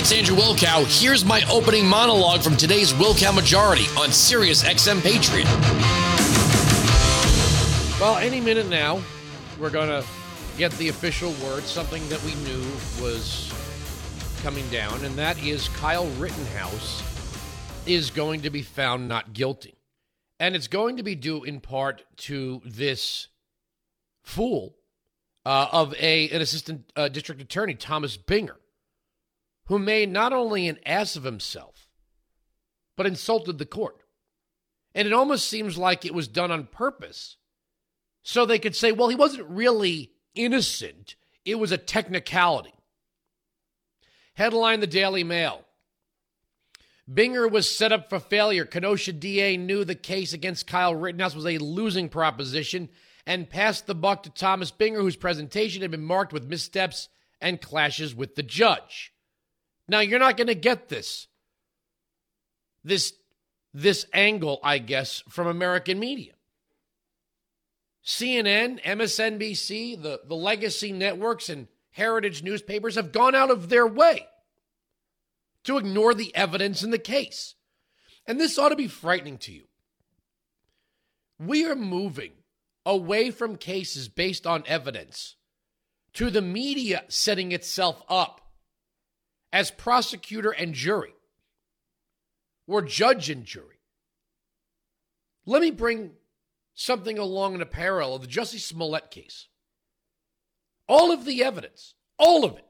It's Andrew Wilkow. Here's my opening monologue from today's Wilkow Majority on Sirius XM Patriot. Well, any minute now, we're going to get the official word, something that we knew was coming down, and that is Kyle Rittenhouse is going to be found not guilty. And it's going to be due in part to this fool uh, of a an assistant uh, district attorney, Thomas Binger, who made not only an ass of himself, but insulted the court. And it almost seems like it was done on purpose. So they could say, well, he wasn't really innocent, it was a technicality. Headline The Daily Mail. Binger was set up for failure. Kenosha DA knew the case against Kyle Rittenhouse was a losing proposition and passed the buck to Thomas Binger, whose presentation had been marked with missteps and clashes with the judge. Now you're not going to get this, this, this angle, I guess, from American media. CNN, MSNBC, the, the legacy networks, and heritage newspapers have gone out of their way to ignore the evidence in the case. And this ought to be frightening to you. We are moving away from cases based on evidence to the media setting itself up as prosecutor and jury or judge and jury. Let me bring something along in a parallel of the Jussie Smollett case. All of the evidence, all of it,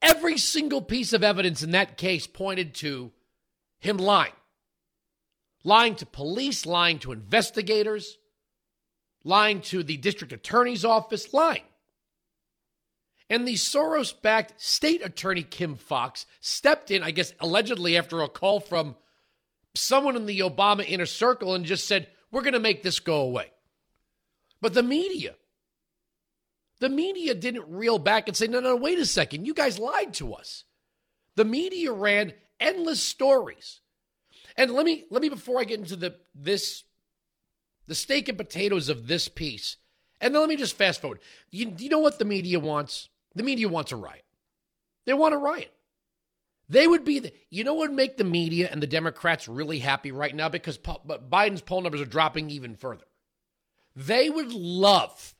every single piece of evidence in that case pointed to him lying. Lying to police, lying to investigators, lying to the district attorney's office, lying. And the Soros backed state attorney Kim Foxx stepped in, I guess, allegedly after a call from someone in the Obama inner circle and just said, We're going to make this go away. But the media, the media didn't reel back and say, No, no, wait a second. You guys lied to us. The media ran endless stories. And let me let me before I get into the this the steak and potatoes of this piece. And then let me just fast forward. You, you know what the media wants? The media wants a riot. They want a riot. They would be the, you know what would make the media and the Democrats really happy right now because but Biden's poll numbers are dropping even further. They would love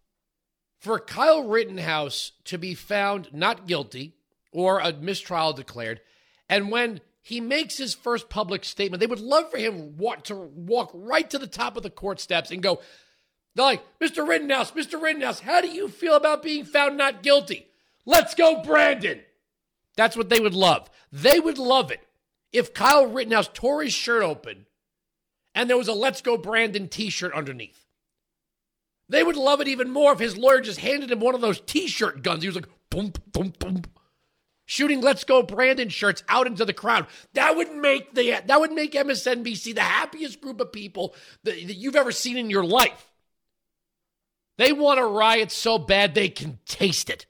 for Kyle Rittenhouse to be found not guilty or a mistrial declared. And when he makes his first public statement. They would love for him walk, to walk right to the top of the court steps and go, they're like, Mr. Rittenhouse, Mr. Rittenhouse, how do you feel about being found not guilty? Let's go, Brandon. That's what they would love. They would love it if Kyle Rittenhouse tore his shirt open and there was a Let's Go Brandon t shirt underneath. They would love it even more if his lawyer just handed him one of those t shirt guns. He was like, boom, boom, boom shooting "Let's Go Brandon" shirts out into the crowd. That would make the that would make MSNBC the happiest group of people that, that you've ever seen in your life. They want a riot so bad they can taste it.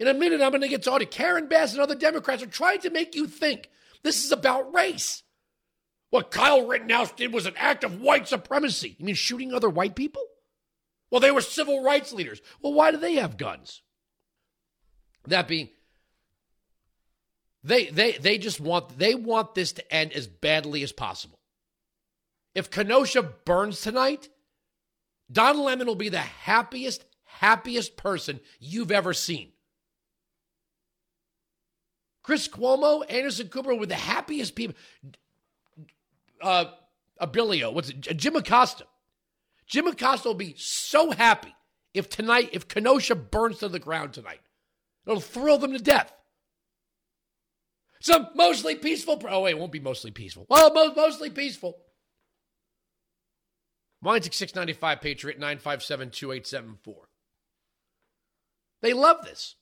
In a minute, I'm going to get to Karen Bass and other Democrats are trying to make you think this is about race. What Kyle Rittenhouse did was an act of white supremacy. You mean shooting other white people? Well, they were civil rights leaders. Well, why do they have guns? That being they they they just want they want this to end as badly as possible. If Kenosha burns tonight, Don Lemon will be the happiest happiest person you've ever seen. Chris Cuomo, Anderson Cooper were the happiest people. Uh, Abilio, what's it? Jim Acosta. Jim Acosta will be so happy if tonight, if Kenosha burns to the ground tonight. It'll thrill them to death. Some mostly peaceful. Oh, wait, it won't be mostly peaceful. Well, mostly peaceful. Mine's at 695 Patriot 957 2874. They love this.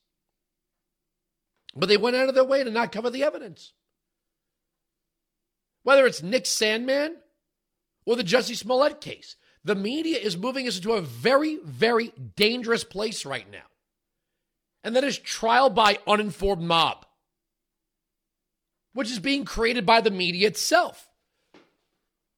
But they went out of their way to not cover the evidence. Whether it's Nick Sandmann or the Jussie Smollett case, the media is moving us into a very, very dangerous place right now. And that is trial by uninformed mob which is being created by the media itself.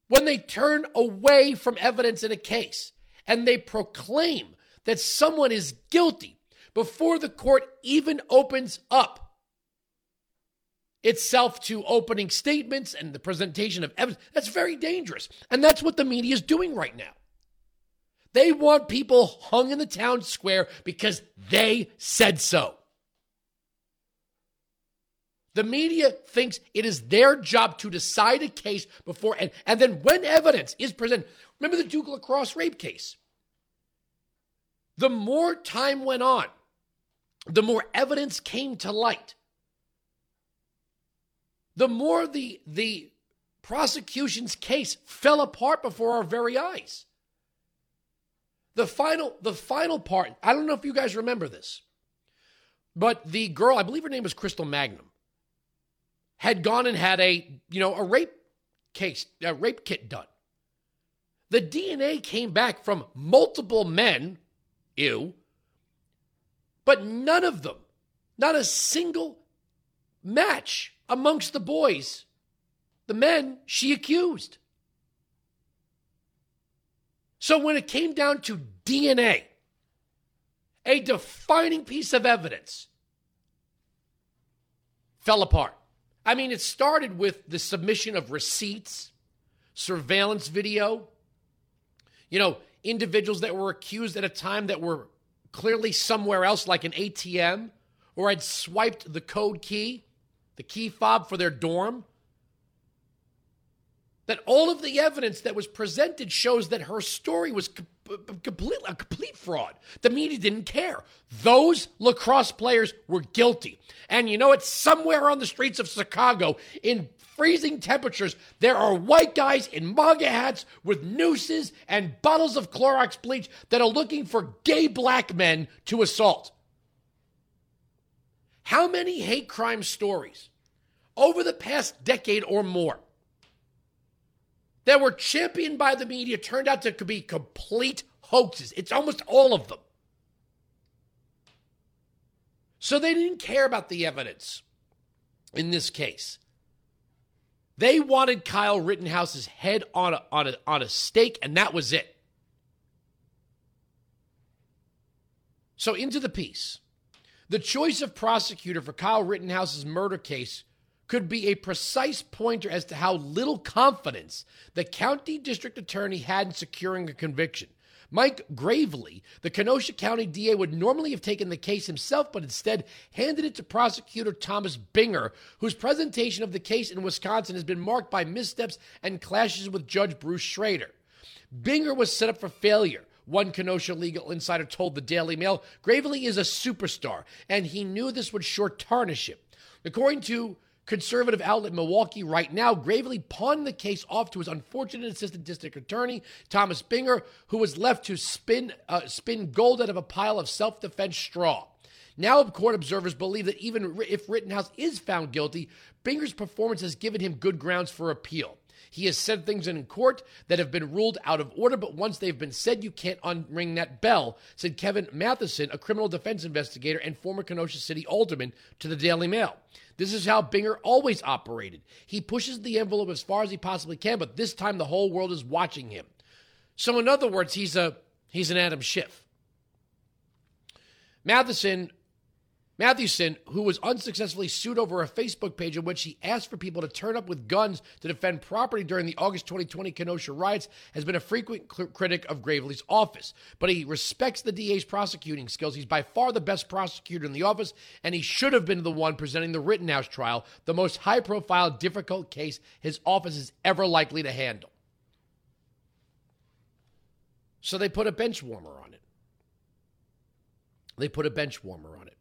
When they turn away from evidence in a case and they proclaim that someone is guilty before the court even opens up, itself to opening statements and the presentation of evidence. That's very dangerous. And that's what the media is doing right now. They want people hung in the town square because they said so. The media thinks it is their job to decide a case before, and, and then when evidence is presented. Remember the Duke lacrosse rape case? The more time went on, the more evidence came to light. The more the, the prosecution's case fell apart before our very eyes. The final, the final part, I don't know if you guys remember this, but the girl, I believe her name was Crystal Mangum, had gone and had a, you know, a rape case, a rape kit done. The DNA came back from multiple men, ew, but none of them, not a single match amongst the boys, the men she accused. So when it came down to DNA, a defining piece of evidence fell apart. I mean, it started with the submission of receipts, surveillance video, you know, individuals that were accused at a time that were clearly somewhere else, like an ATM, or had swiped the code key, the key fob for their dorm that all of the evidence that was presented shows that her story was complete, a complete fraud. The media didn't care. Those lacrosse players were guilty. And you know, it's somewhere on the streets of Chicago in freezing temperatures, there are white guys in MAGA hats with nooses and bottles of Clorox bleach that are looking for gay black men to assault. How many hate crime stories over the past decade or more that were championed by the media turned out to be complete hoaxes. It's almost all of them. So they didn't care about the evidence in this case. They wanted Kyle Rittenhouse's head on a, on a, on a stake, and that was it. So, into the piece. The choice of prosecutor for Kyle Rittenhouse's murder case could be a precise pointer as to how little confidence the county district attorney had in securing a conviction. Mike Graveley, the Kenosha County DA, would normally have taken the case himself, but instead handed it to prosecutor Thomas Binger, whose presentation of the case in Wisconsin has been marked by missteps and clashes with Judge Bruce Schroeder. Binger was set up for failure. One Kenosha legal insider told the Daily Mail Graveley is a superstar, and he knew this would sure tarnish him. According to conservative outlet Milwaukee right now Graveley pawned the case off to his unfortunate assistant district attorney Thomas Binger, who was left to spin uh, spin gold out of a pile of self-defense straw. Now, court observers believe that even if Rittenhouse is found guilty, Binger's performance has given him good grounds for appeal. He has said things in court that have been ruled out of order, but once they've been said, you can't unring that bell, said Kevin Matheson, a criminal defense investigator and former Kenosha City alderman, to the Daily Mail. This is how Binger always operated. He pushes the envelope as far as he possibly can, but this time the whole world is watching him. So, in other words, he's a he's an Adam Schiff. Matheson Mathewson, who was unsuccessfully sued over a Facebook page in which he asked for people to turn up with guns to defend property during the August 2020 Kenosha riots, has been a frequent cl- critic of Graveley's office. But he respects the DA's prosecuting skills. He's by far the best prosecutor in the office, and he should have been the one presenting the Rittenhouse trial, the most high profile, difficult case his office is ever likely to handle. So they put a bench warmer on it. They put a bench warmer on it.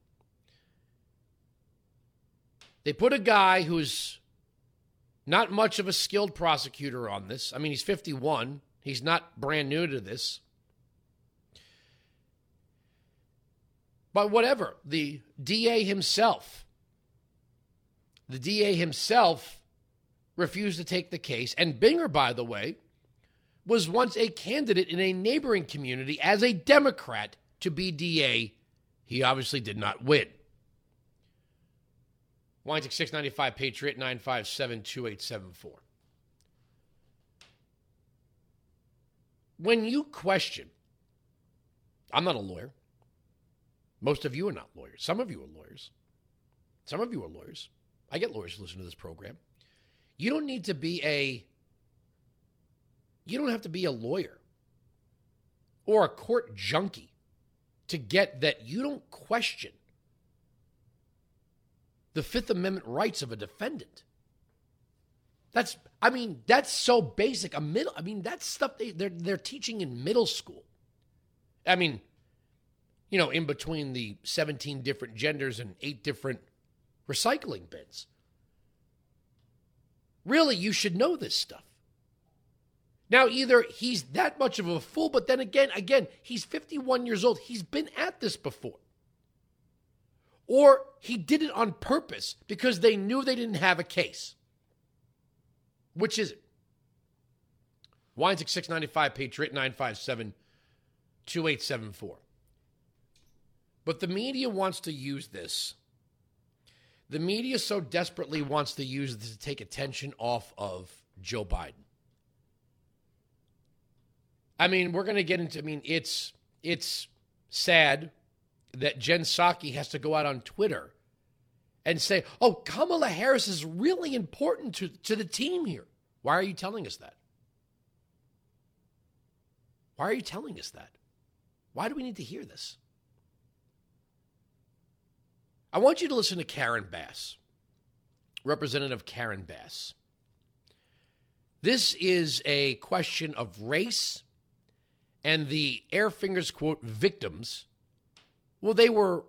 They put a guy who's not much of a skilled prosecutor on this. I mean, he's 51, he's not brand new to this. But whatever, the DA himself, the DA himself refused to take the case. And Binger, by the way, was once a candidate in a neighboring community as a Democrat to be DA. He obviously did not win. Weinzig 695 Patriot 957 2874. When you question, I'm not a lawyer. Most of you are not lawyers. Some of you are lawyers. Some of you are lawyers. I get lawyers who listen to this program. You don't need to be a you don't have to be a lawyer or a court junkie to get that you don't question the Fifth Amendment rights of a defendant. That's I mean, that's so basic. A middle I mean, that's stuff they, they're they're teaching in middle school. I mean, you know, in between the 17 different genders and eight different recycling bins. Really, you should know this stuff. Now, either he's that much of a fool, but then again, again, he's 51 years old. He's been at this before. Or he did it on purpose because they knew they didn't have a case. Which is it? Weinzig 695, Patriot 957 2874. But the media wants to use this. The media so desperately wants to use this to take attention off of Joe Biden. I mean, we're going to get into I mean, it's it's sad that Jen Psaki has to go out on Twitter and say, "Oh, Kamala Harris is really important to to the team here." Why are you telling us that? Why are you telling us that? Why do we need to hear this? I want you to listen to Karen Bass, Representative Karen Bass. This is a question of race and the air fingers quote victims. Well, they were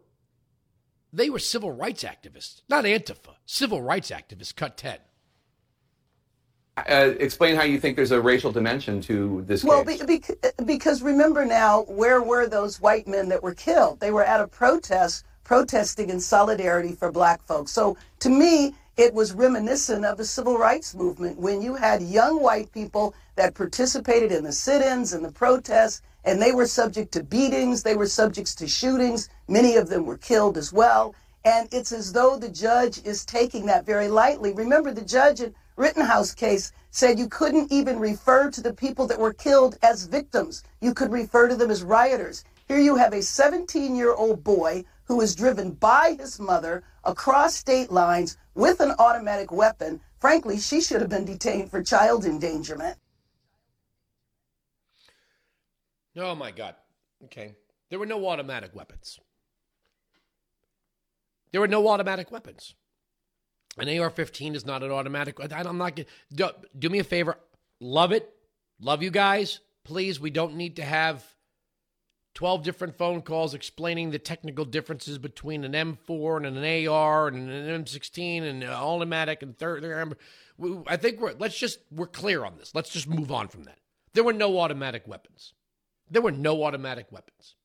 they were civil rights activists, not Antifa, civil rights activists. Cut ten. Uh, explain how you think there's a racial dimension to this well, case. Be, be, because remember now, where were those white men that were killed? They were at a protest protesting in solidarity for black folks. So to me, it was reminiscent of the civil rights movement when you had young white people that participated in the sit ins and the protests, and they were subject to beatings, they were subjects to shootings. Many of them were killed as well. And it's as though the judge is taking that very lightly. Remember, the judge in Rittenhouse case said you couldn't even refer to the people that were killed as victims. You could refer to them as rioters. Here you have a 17 year old boy who was driven by his mother across state lines with an automatic weapon. Frankly, she should have been detained for child endangerment. Oh my God. Okay. There were no automatic weapons. There were no automatic weapons. An AR 15 is not an automatic. I'm not going do, do me a favor. Love it. Love you guys. Please, we don't need to have 12 different phone calls explaining the technical differences between an M4 and an AR and an M16 and automatic and third. I think we're let's just we're clear on this. Let's just move on from that. There were no automatic weapons. There were no automatic weapons.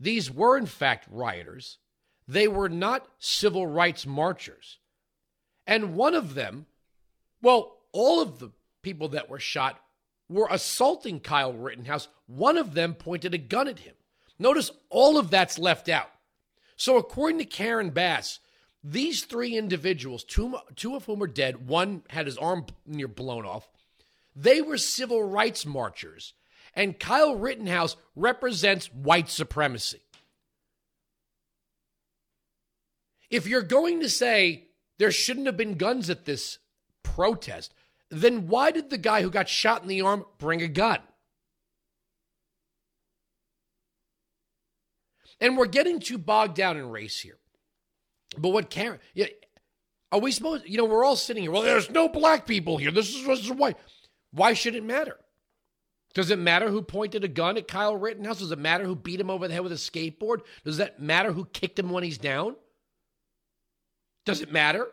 These were in fact rioters. They were not civil rights marchers. And one of them, well, all of the people that were shot were assaulting Kyle Rittenhouse. One of them pointed a gun at him. Notice all of that's left out. So, according to Karen Bass, these three individuals, two, two of whom are dead, one had his arm near blown off, they were civil rights marchers. And Kyle Rittenhouse represents white supremacy. If you're going to say there shouldn't have been guns at this protest, then why did the guy who got shot in the arm bring a gun? And we're getting too bogged down in race here. But what Karen, are we supposed, you know, we're all sitting here, well, there's no black people here. This is, this is white. Why should it matter? Does it matter who pointed a gun at Kyle Rittenhouse? Does it matter who beat him over the head with a skateboard? Does that matter who kicked him when he's down? Does it matter?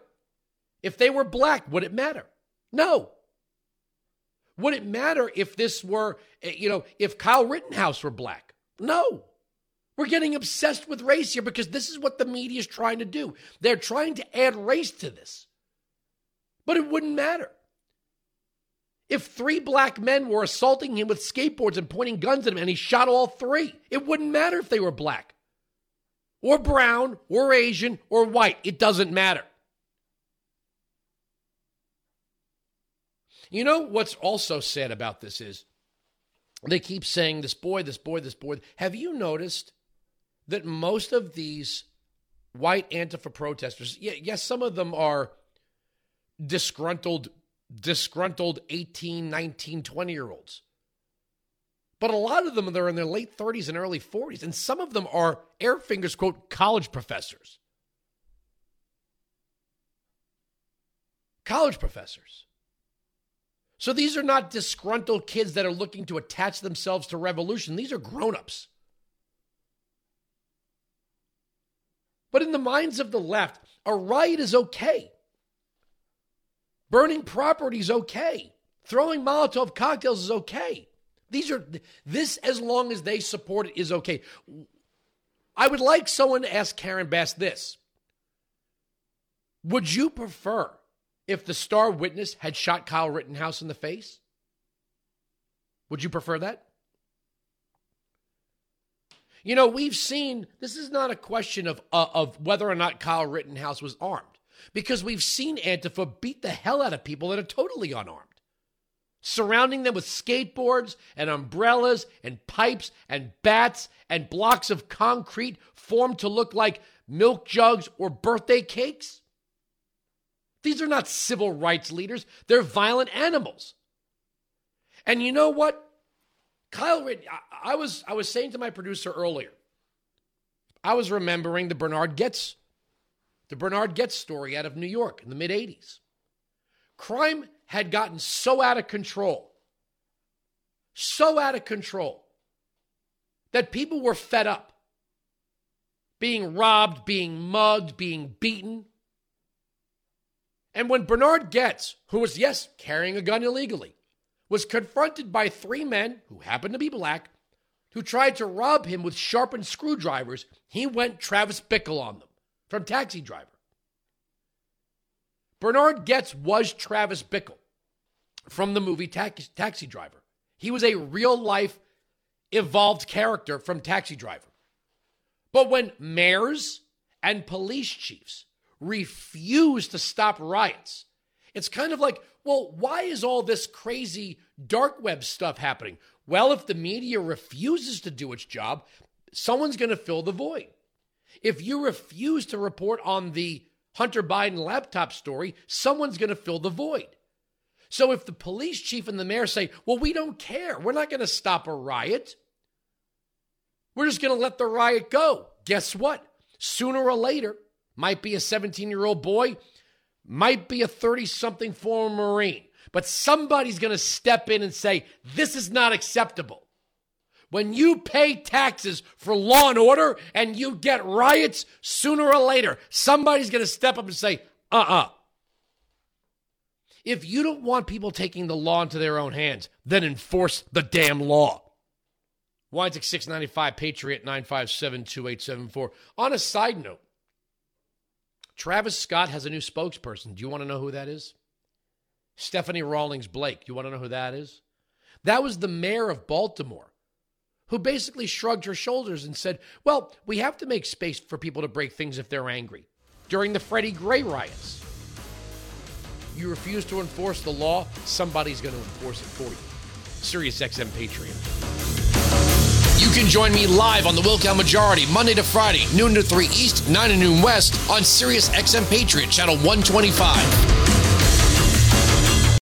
If they were black, would it matter? No. Would it matter if this were, eh, you know, if Kyle Rittenhouse were black? No. We're getting obsessed with race here because this is what the media is trying to do. They're trying to add race to this. But it wouldn't matter. If three black men were assaulting him with skateboards and pointing guns at him and he shot all three, it wouldn't matter if they were black or brown or Asian or white. It doesn't matter. You know what's also sad about this is they keep saying this boy, this boy, this boy. Have you noticed that most of these white Antifa protesters, yes, some of them are disgruntled, disgruntled 18, 19, 20 year olds. But a lot of them, they're in their late 30s and early 40s. And some of them are, air fingers, quote, college professors. College professors. So these are not disgruntled kids that are looking to attach themselves to revolution. These are grown ups. But in the minds of the left, a riot is okay. Burning property is okay. Throwing Molotov cocktails is okay. These are this as long as they support it is okay. I would like someone to ask Karen Bass this. Would you prefer if the star witness had shot Kyle Rittenhouse in the face? Would you prefer that? You know, we've seen this is not a question of uh, of whether or not Kyle Rittenhouse was armed because we've seen Antifa beat the hell out of people that are totally unarmed surrounding them with skateboards and umbrellas and pipes and bats and blocks of concrete formed to look like milk jugs or birthday cakes? These are not civil rights leaders, they're violent animals. And you know what? Kyle I, I was I was saying to my producer earlier, I was remembering the Bernard Goetz, the Bernard Goetz story out of New York in the mid 80s. Crime had gotten so out of control, so out of control, that people were fed up. Being robbed, being mugged, being beaten. And when Bernard Goetz, who was, yes, carrying a gun illegally, was confronted by three men who happened to be black who tried to rob him with sharpened screwdrivers, he went Travis Bickle on them from Taxi Driver. Bernard Goetz was Travis Bickle from the movie Taxi, Taxi Driver. He was a real life evolved character from Taxi Driver. But when mayors and police chiefs refuse to stop riots, it's kind of like, well, why is all this crazy dark web stuff happening? Well, if the media refuses to do its job, someone's going to fill the void. If you refuse to report on the Hunter Biden laptop story, someone's going to fill the void. So if the police chief and the mayor say, well, we don't care, we're not going to stop a riot, we're just going to let the riot go. Guess what? Sooner or later, might be a 17 year old boy, might be a 30 something former Marine, but somebody's going to step in and say, this is not acceptable. When you pay taxes for law and order and you get riots, sooner or later, somebody's going to step up and say, uh uh-uh. uh if you don't want people taking the law into their own hands, then enforce the damn law. Weinzig 695 Patriot 957 2874. On a side note, Travis Scott has a new spokesperson. Do you want to know who that is? Stephanie Rawlings Blake. You want to know who that is? That was the mayor of Baltimore who basically shrugged her shoulders and said, Well, we have to make space for people to break things if they're angry. During the Freddie Gray riots, you refuse to enforce the law, somebody's going to enforce it for you. Sirius XM Patriot. You can join me live on the Wilkow Majority Monday to Friday, noon to 3 East, 9 to noon West on Sirius XM Patriot, channel 125.